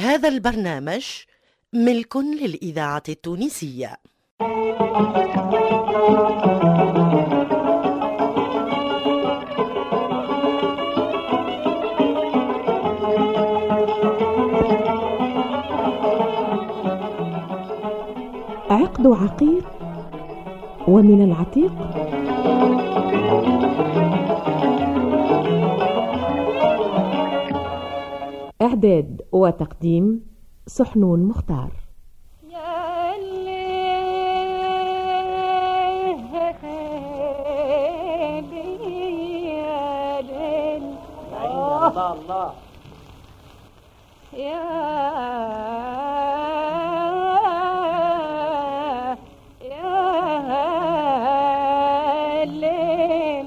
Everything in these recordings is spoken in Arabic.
هذا البرنامج ملك للإذاعة التونسية. عقد عقيق ومن العتيق إعداد وتقديم سحنون مختار. يا ليل يا ليل الله الله يا يا ليل.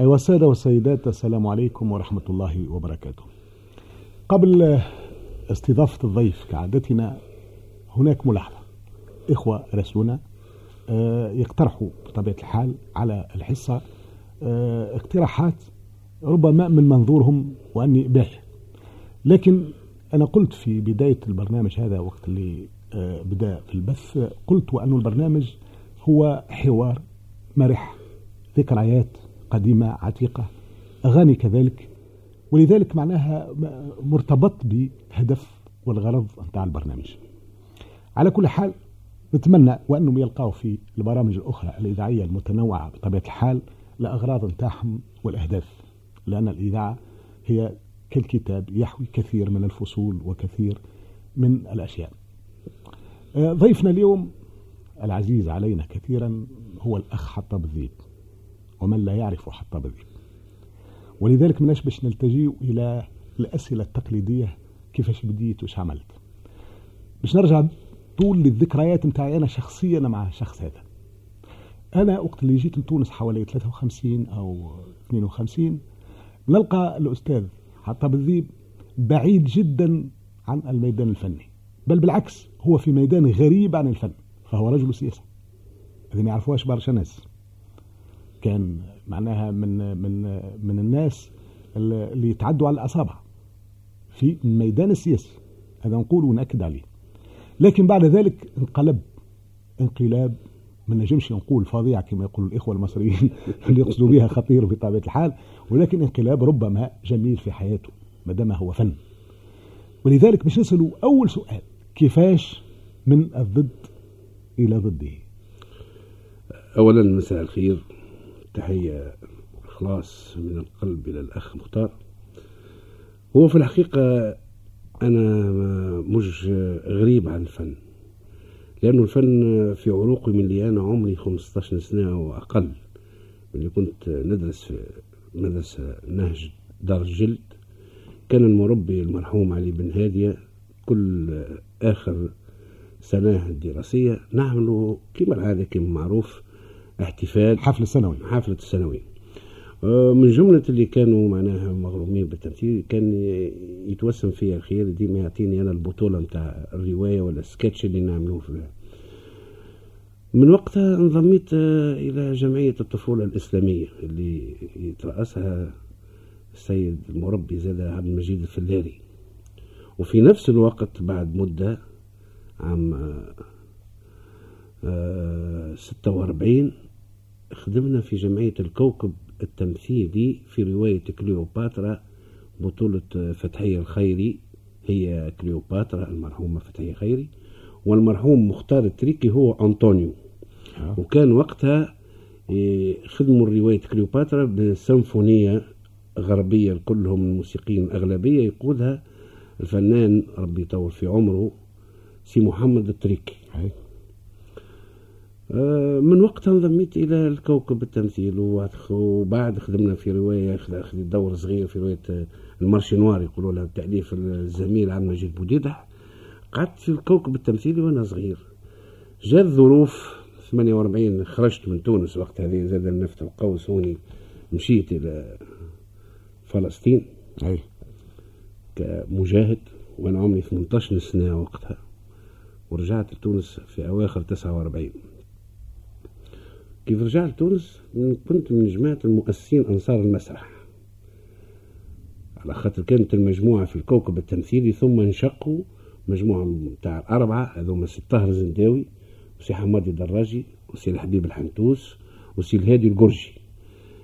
أيها السادة والسيدات السلام عليكم ورحمة الله وبركاته. قبل استضافة الضيف كعادتنا هناك ملاحظة. إخوة رسلونا آه، يقترحوا بطبيعة الحال على الحصة آه، اقتراحات ربما من منظورهم وأني باهي لكن أنا قلت في بداية البرنامج هذا وقت اللي آه، بدأ في البث قلت وأن البرنامج هو حوار مرح ذكريات قديمة عتيقة أغاني كذلك ولذلك معناها مرتبط بهدف والغرض نتاع البرنامج. على كل حال نتمنى وأنهم يلقاوا في البرامج الأخرى الإذاعية المتنوعة بطبيعة الحال الأغراض نتاعهم والأهداف لأن الإذاعة هي كالكتاب يحوي كثير من الفصول وكثير من الأشياء. آه، ضيفنا اليوم العزيز علينا كثيرا هو الأخ حطاب الذيب ومن لا يعرف حطاب الذيب ولذلك مناش باش نلتجي إلى الأسئلة التقليدية كيفاش بديت وش عملت. باش نرجع طول للذكريات نتاعي أنا شخصيا مع الشخص هذا. أنا وقت اللي جيت من تونس حوالي 53 أو 52 نلقى الأستاذ حطاب الذيب بعيد جدا عن الميدان الفني. بل بالعكس هو في ميدان غريب عن الفن فهو رجل سياسة. هذه ما يعرفوهاش برشا ناس. كان معناها من من من الناس اللي يتعدوا على الأصابع في الميدان السياسي هذا نقول ونأكد عليه. لكن بعد ذلك انقلب انقلاب ما نجمش نقول فظيع كما يقول الإخوة المصريين اللي يقصدوا بها خطير بطبيعة الحال ولكن انقلاب ربما جميل في حياته ما دام هو فن. ولذلك باش نسأله أول سؤال كيفاش من الضد إلى ضده؟ أولا مساء الخير. تحية إخلاص من القلب إلى الأخ مختار. هو في الحقيقة أنا مش غريب عن الفن لأنه الفن في عروقي من اللي أنا عمري 15 سنة أو أقل اللي كنت ندرس في مدرسة نهج دار الجلد. كان المربي المرحوم علي بن هادية كل آخر سنة دراسية نعمل كما العادة كما معروف احتفال. حفل السنوي حفلة السنوي آه، من جملة اللي كانوا معناها مغرومين بالتمثيل كان يتوسم فيها الخير ديما يعطيني أنا البطولة نتاع الرواية ولا السكتش اللي نعملوه فيها. من وقتها انضميت آه، إلى جمعية الطفولة الإسلامية اللي يترأسها السيد المربي زاد عبد المجيد الفلاري وفي نفس الوقت بعد مدة عام آه، آه، 46 خدمنا في جمعية الكوكب التمثيلي في رواية كليوباترا بطولة فتحية الخيري هي كليوباترا المرحومة فتحية خيري والمرحوم مختار التريكي هو أنطونيو. آه. وكان وقتها إيه، خدموا رواية كليوباترا بسيمفونية غربية كلهم الموسيقيين الأغلبية يقودها الفنان ربي يطول في عمره سي محمد التريكي. من وقتها انضميت إلى الكوكب التمثيل وبعد- خدمنا في رواية أخذ أخذ دور صغير في رواية آه، ال marché noir يقولوا لها بتأليف الزميل عبد المجيد بوديدح قعدت في الكوكب التمثيلي وأنا صغير. جات ظروف 48 خرجت من تونس وقت هذه زاد النفط القوس هوني مشيت إلى فلسطين. هاي. كمجاهد وأنا عمري 18 سنة وقتها. ورجعت لتونس في أواخر 49 كيف رجعت تونس من- كنت من جماعة المؤسسين أنصار المسرح. على خاطر كانت المجموعة في الكوكب التمثيلي ثم انشقوا مجموعة متاع الأربعة هذوما سي طاهر الزنداوي وسي حمادي دراجي وسي الحبيب الحنتوس وسي الهادي القرجي.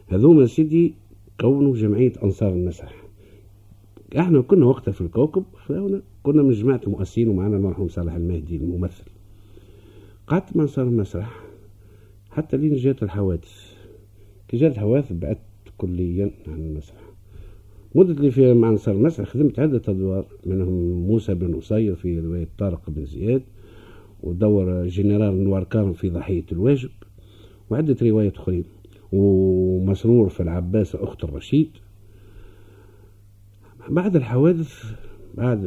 هذوما سيدي كونوا جمعية أنصار المسرح. إحنا كنا وقتها في الكوكب كنا من جماعة المؤسسين ومعنا المرحوم صالح المهدي الممثل. قعدت مع أنصار المسرح. حتى لين جات الحوادث. كي جات الحوادث بعدت كليا عن المسرح. مدة اللي فيها مع أنصار المسرح خدمت عدة أدوار منهم موسى بن قصير في رواية طارق بن زياد ودور جنرال نوار كارم في ضحية الواجب وعدة روايات أخرين ومسرور في العباس أخت الرشيد. بعد الحوادث بعد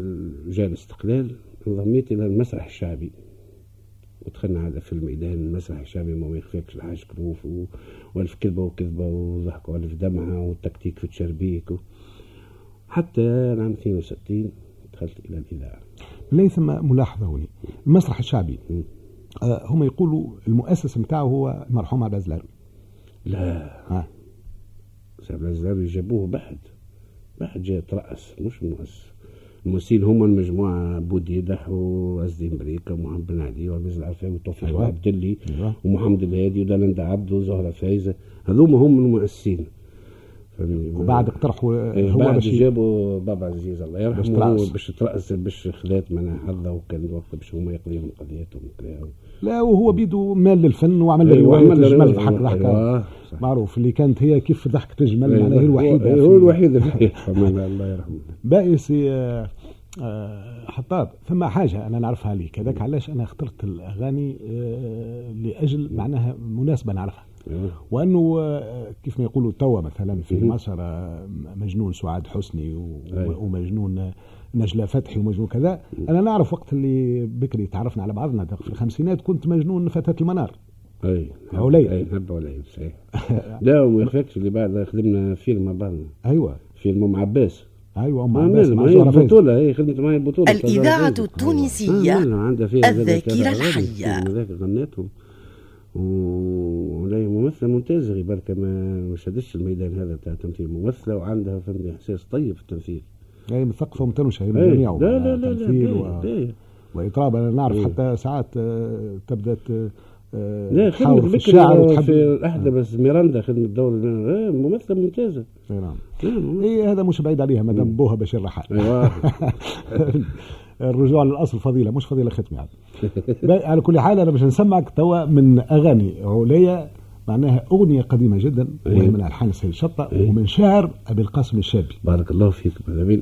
جاء الاستقلال انضميت إلى المسرح الشعبي. ودخلنا على في الميدان المسرح الشعبي ما يخفيكش الحاج كروف والف كذبة وكذبة وضحك والف دمعة والتكتيك في التشربيك و... حتى عام 62 دخلت إلى الإذاعة. لي ثم ملاحظة هنا. المسرح الشعبي آه هم يقولوا المؤسس نتاعه هو المرحوم عبد العزيز لا. ها؟ عبد العزيز جابوه بعد. بعد جاء ترأس مش المؤسس الممثلين هما المجموعة بوديدح وعزدين بريكة ومحمد بن علي وعبد العفاوي وتوفيق أيوة. عبد اللي أيوة. ومحمد الهادي ودلندا عبده وزهرة فايزة هذوما هم المؤسسين؟ وبعد اقترحوا إيه، هو بعد جابوا بابا عزيز الله يرحمه باش ترأس. باش خذات منها حظه وكان الوقت باش هما يقضيهم قضيتهم. لا وهو بيدو مال للفن وعمل أيوة، رواية تجمل رواية، ضحك ضحكة. أيوة،. معروف اللي كانت هي كيف ضحك تجمل أيوة، معناها هي الوحيدة هو, الوحيد فما الله يرحمه. بائسي آه، آه، حطاب. ثم حاجة أنا نعرفها ليك. هذاك علاش أنا اخترت الأغاني آه، لأجل معناها مناسبة نعرفها. أيوة. وأنه آه، كيف ما يقولوا توا مثلا في مهم. مصر آه، مجنون سعاد حسني. ومجنون آه، نجلة فتحي ومجنون كذا. أنا نعرف وقت اللي بكري تعرفنا على بعضنا في الخمسينات كنت مجنون فتاة المنار. أي. علي. أي هب علي صحيح. لا وما يخفاكش اللي بعد خدمنا فيلم مع بعضنا. أيوة. فيلم أم عباس. أيوة أم ما عباس مع ما هي خدمت معي البطولة. بتاع زهرة الإذاعة فايز. التونسية آه، عملنا عندها فيها زاد الذاكرة كذا غادي. الحية. هذاك غنيتهم و- وهي ممثلة ممتازة غير بالك ما شدتش الميدان هذا بتاع التمثيل ممثلة وعندها فهمتني إحساس طيب في التمثيل هي مثقفة ومتنوشة هي من إيه، الجميع لا لا لا لا تمثيل باهي، و... باهي. وإطراب أنا نعرف إيه. حتى ساعات آه، تبدأ ت- آه، لا خدمت في الشعر وتحب في الأحدى بس ميراندا خدمت دور آه، ممثلة ممتازة إيه نعم آه،. إيه هذا مش بعيد عليها مدام بوها بشير رحال الرجوع للأصل فضيلة مش فضيلة ختمي يعني على كل حال أنا باش نسمعك توا من أغاني عليا معناها أغنية قديمة جدا وهي. من ألحان سيد شطة. ومن شعر أبي القاسم الشابي بارك الله فيك مهلا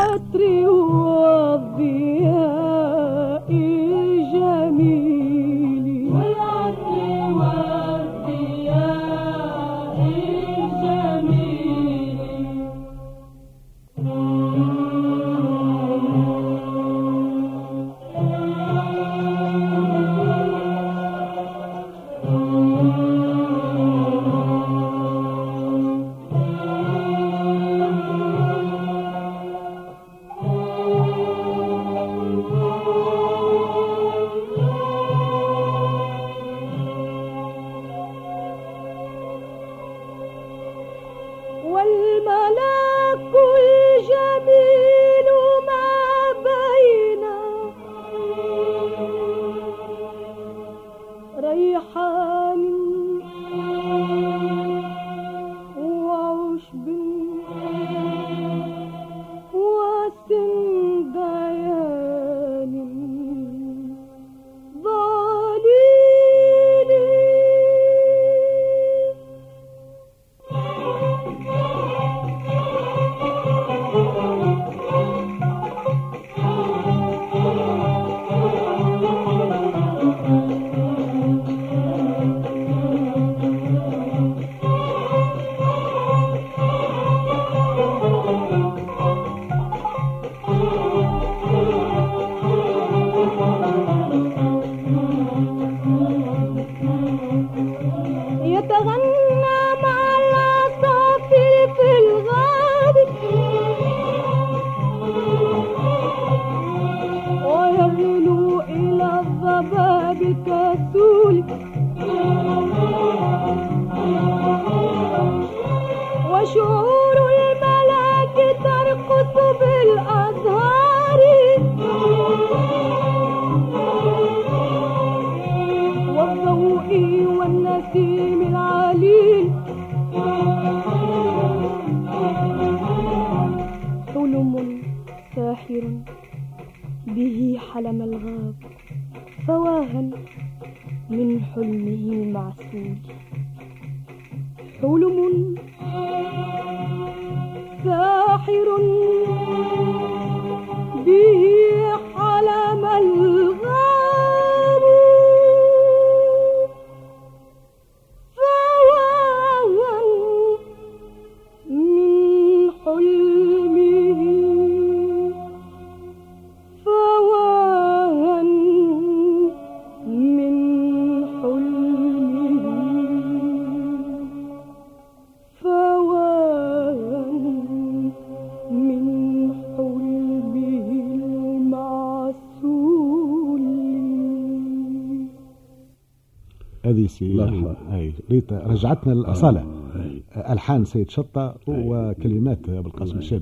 ريتا رجعتنا للأصالة. آه، أي. ألحان سيد شطة وكلمات أبو القاسم الشاب.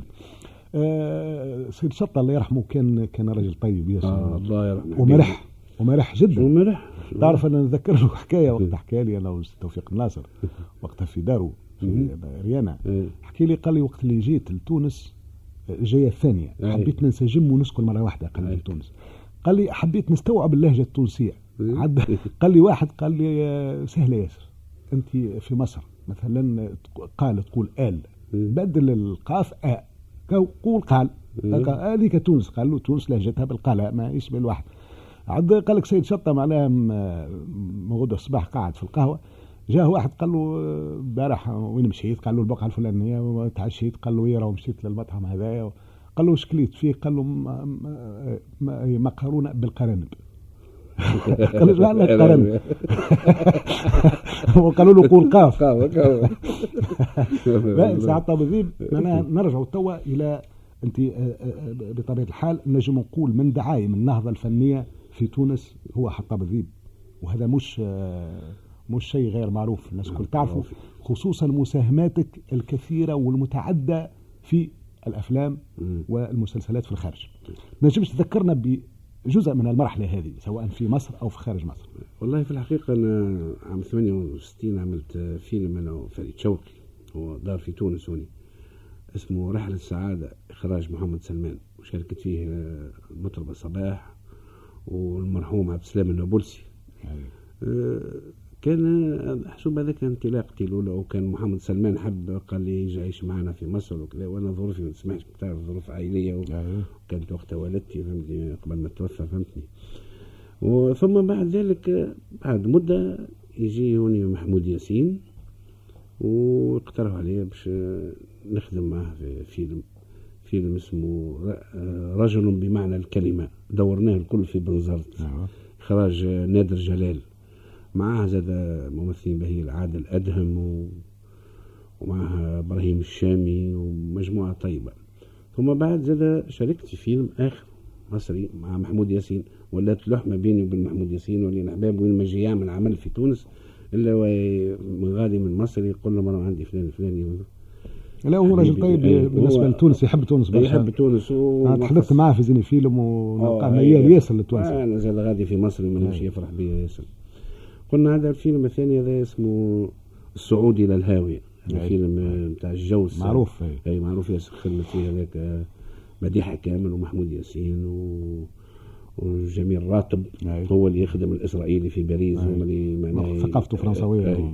آه، سيد شطة الله يرحمه كان كان رجل طيب آه ياسر الله يرحمه. ومرح. ومرح جدا. ومرح تعرف أنا نتذكر له حكاية وقت حكى لي أنا وتوفيق الناصر وقتها في داره في ريانا. إيه. حكي لي قال لي وقت اللي جيت لتونس الجايه الثانية. أي. حبيت ننسجم ونسكن مرة واحدة قال لي أي. لتونس. قال لي حبيت نستوعب اللهجة التونسية. إيه. عد قال لي واحد قال لي آه، سهلة ياسر. أنت في مصر مثلا قال تقول آل. إيه. بدل القاف آ. كو- قول قال. هذيك تونس. قال له تونس لهجتها بالقلاء ما يشبه الواحد عاد قال لك سيد شطة معناها موجود الصباح قاعد في القهوة. جاه واحد قال له البارح وين مشيت؟ قال له البقعة الفلانية وتعشيت. قال له ويرا ومشيت للمطعم هذايا. قال له شكليت فيه؟ قال له مقرونة بالقرنب. لك قرنب وقالوا له قول قاف لا ذيب معناها نرجع توا إلى أنت آه، آه، بطبيعة الحال نجم نقول من دعايم النهضة الفنية في تونس هو حطاب الذيب وهذا مش آه، مش شيء غير معروف الناس الكل تعرفه خصوصا مساهماتك الكثيرة والمتعددة في الأفلام. والمسلسلات في الخارج. نجمش تذكرنا بجزء من المرحلة هذه سواء في مصر أو في خارج مصر. والله في الحقيقة أنا عام 68 عملت فيلم أنا وفريد شوقي هو دار في تونس هوني. اسمه رحلة السعادة إخراج محمد سلمان وشاركت فيه المطربة صباح والمرحوم عبد السلام النابلسي. كان حسب هذاك انطلاقتي الأولى وكان محمد سلمان حب قال لي يجي يعيش معنا في مصر وكذا وأنا ظروفي ما تسمحش تعرف ظروف عائلية و... أيوه. وقتها والدتي فهمتني قبل ما توفى فهمتني وثم بعد ذلك بعد مدة يجي هوني محمود ياسين واقترحوا علي باش نخدم معه في فيلم فيلم اسمه رجل بمعنى الكلمة دورناه الكل في بنزرت أيوه. إخراج نادر جلال معاه زاد ممثلين بهي عادل أدهم و... ومعها إبراهيم الشامي ومجموعة طيبة. ثم بعد زاد شاركت في فيلم آخر مصري مع محمود ياسين ولات لحمة بيني وبين محمود ياسين ولينا أحباب وين ما يجي يعمل عمل في تونس إلا غادي من مصر يقول له مرة عندي فلان الفلاني لا هو راجل. طيب بالنسبة لتونس يحب تونس برشا. يحب تونس و... تحدثت معاه في زيني فيلم ونلقاه آه، ميال. ياسر للتوانسه أنا زاد غادي في مصر ما نمشي يفرح بيا ياسر. قلنا هذا الفيلم الثاني هذا اسمه الصعود إلى الهاويه هذا أي. فيلم آه، نتاع الجوز معروف أي. اي معروف ياسر خدمت فيه هذاك آه، مديحه كامل ومحمود ياسين و وجميل راتب أي. هو اللي يخدم الإسرائيلي في باريس أي. هو اللي معناه ثقافته فرنسويه أي.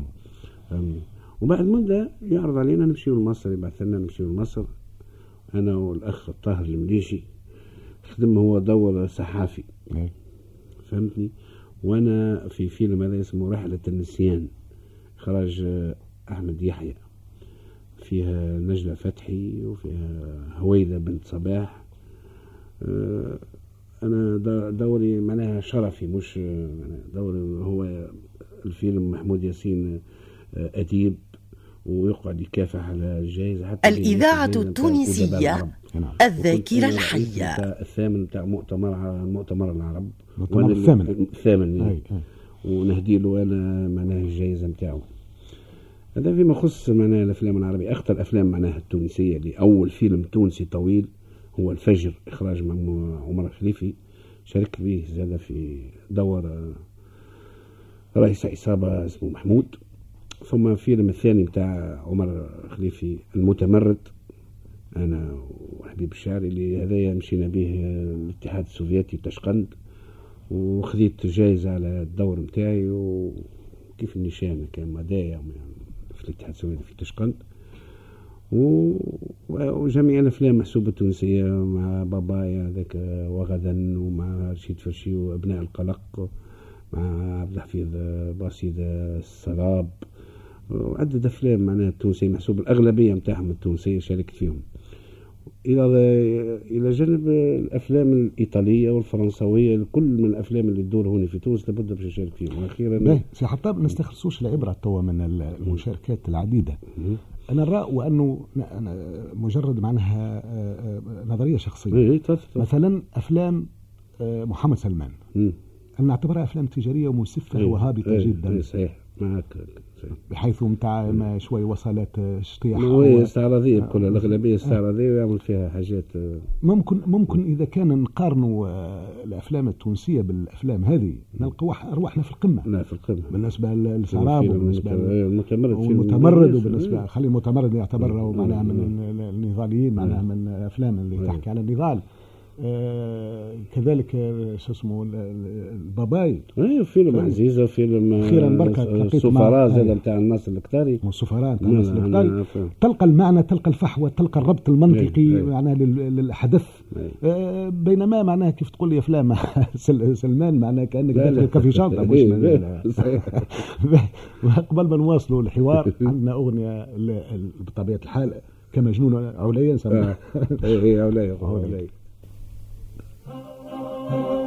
فهمني. وبعد مدة يعرض علينا نمشيو لمصر يبعث لنا نمشيو لمصر أنا والأخ الطاهر المليشي خدم هو دور صحافي أي. فهمتني وأنا في فيلم هذا اسمه رحلة النسيان إخراج أحمد يحيى. فيها نجلة فتحي وفيها هويدة بنت صباح. آه، أنا دوري معناها شرفي مش دوري هو الفيلم محمود ياسين آه، أديب ويقعد يكافح على الجائزة حتى الإذاعة التونسية. الذاكرة وكنت أنا الحية. الثامن بتاع مؤتمر مؤتمر العرب. مؤتمر الثامن. الثامن. يعني. ونهدي له أنا معناها الجائزه نتاعو هذا فيما يخص معناها الأفلام العربية. أخطر أفلام معناها التونسية اللي اول فيلم تونسي طويل هو الفجر إخراج عمر خليفي شاركت به زاد في دور آه، رئيس عصابة اسمه محمود. ثم الفيلم الثاني بتاع عمر خليفي المتمرد. أنا حبيب الشاعري اللي هذايا مشينا به الاتحاد السوفيتي تشقند وخذيت جايزة على الدور نتاعي وكيف النشان كان مدايا في الاتحاد السوفيتي في تشقند. وجميع الأفلام محسوبة تونسية مع بابايا ذاك وغدا ومع رشيد فرشي وأبناء القلق مع عبد الحفيظ باسيدة السراب. وعدة أفلام معناها تونسية محسوب الأغلبية نتاعهم التونسية شاركت فيهم. إلى إلى جانب الأفلام الإيطالية والفرنسوية كل من الأفلام اللي تدور هنا في تونس لابد باش نشارك فيهم. وأخيرا باهي. سي حطاب ما نستخلصوش العبرة توا من المشاركات العديدة. أنا نرى وأنه أنا مجرد معناها آه، آه، نظرية شخصية. اي تفضل. مثلا أفلام آه، محمد سلمان. مم. أنا نعتبرها أفلام تجارية ومسفة إيه، وهابطة إيه، جدا؟ إيه، صحيح. معك. بحيث متاع ما شوي وصلت آه، اشتياح هو استعراضية كلها الأغلبية استعراضية ويعمل فيها حاجات آه، ممكن ممكن إذا كان نقارنوا آه، الأفلام التونسية بالأفلام هذه نلقى وح- أرواحنا في القمة لا في القمة بالنسبة للسراب فيلم وبالنسبة المت- لل- المتمرد فيلم والمتمرد. وبالنسبه خلي المتمرد يعتبر. معناها. من ال- النضاليين معناها مم. من الأفلام اللي مم. تحكي على النضال كذلك آه، شو اسمه ال- ال- الباباي اي فيلم عزيزة فيلم آه، أخيراً بركة لقيت سفراء مع- زاد. نتاع الناصر الكتاري والسفراء نعم، الناس نعم، الكتار. نعم. تلقى المعنى تلقى الفحوى تلقى الربط المنطقي أي. معناها لل- للحدث أي. آه بينما معناها كيف تقول لي افلام سل- سلمان معناها كأنك. داخل كافي شنطه. وقبل ما نواصلوا الحوار عندنا أغنية بطبيعة الحال كمجنون عليا نسميها آه. اي اي Thank you.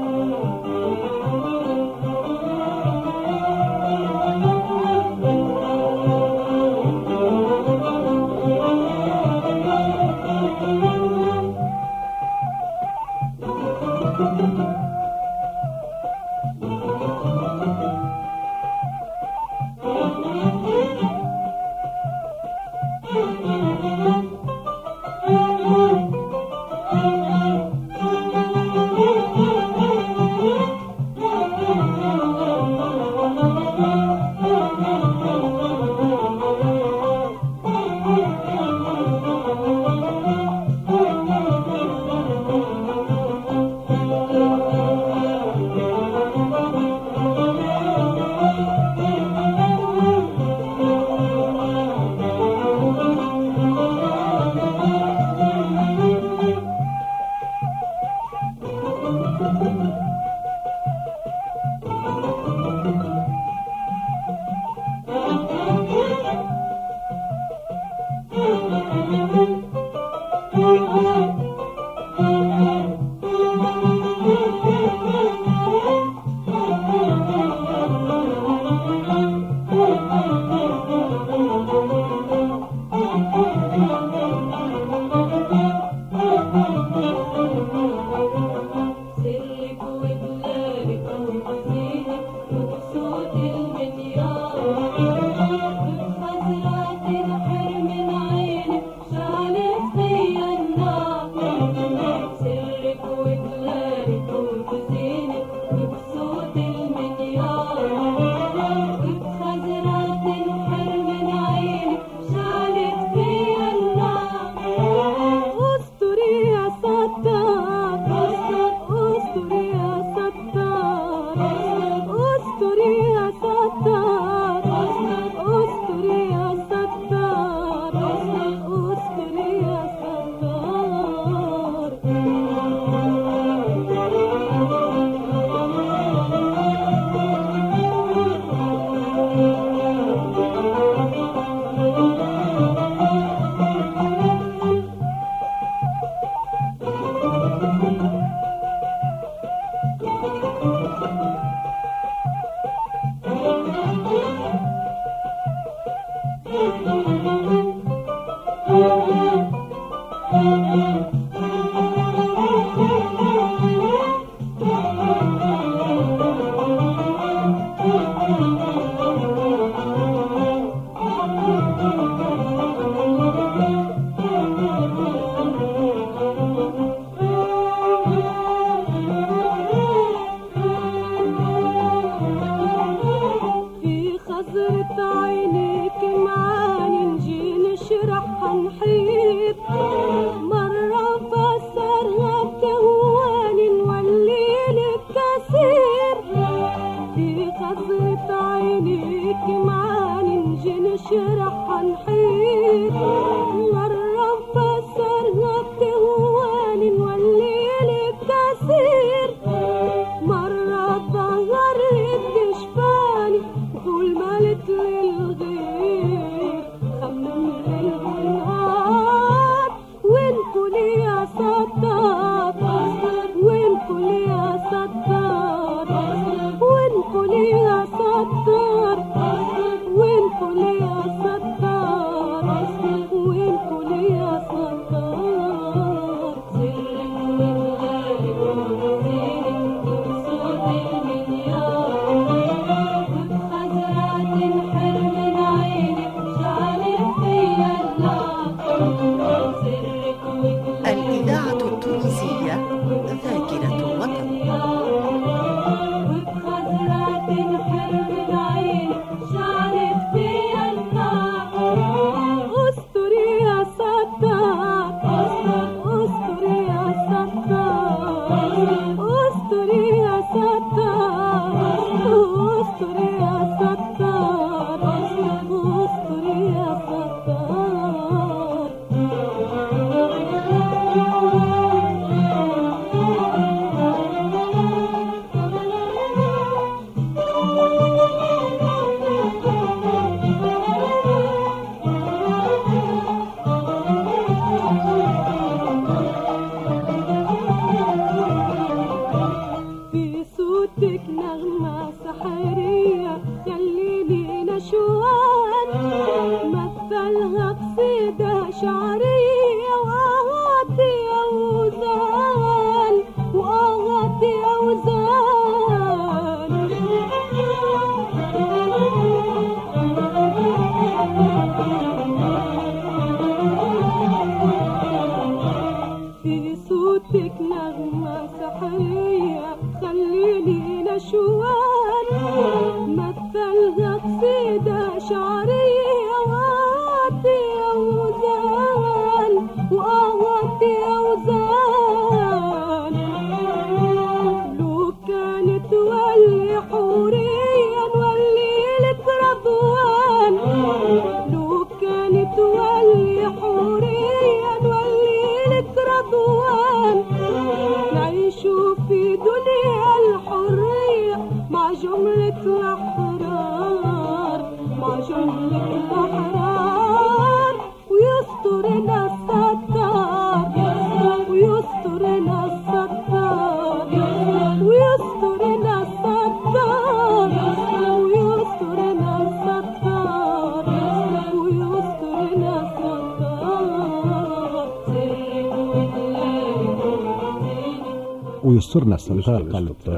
صرنا استنطاق قالت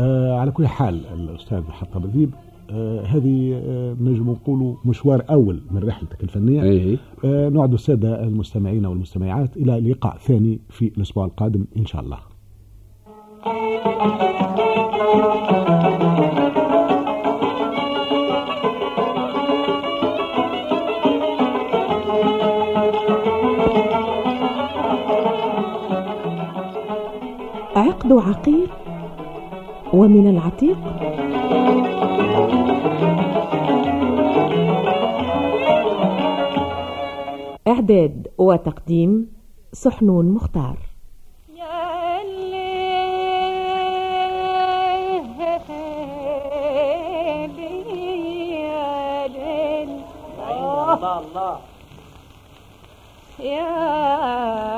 آه على كل حال الأستاذ حطب الذيب آه هذه آه نجم نقولوا مشوار أول من رحلتك الفنية. آه نعد السادة المستمعين والمستمعات إلى لقاء ثاني في الأسبوع القادم إن شاء الله. العقد عقير ومن العتيق. إعداد وتقديم سحنون مختار. الله. يا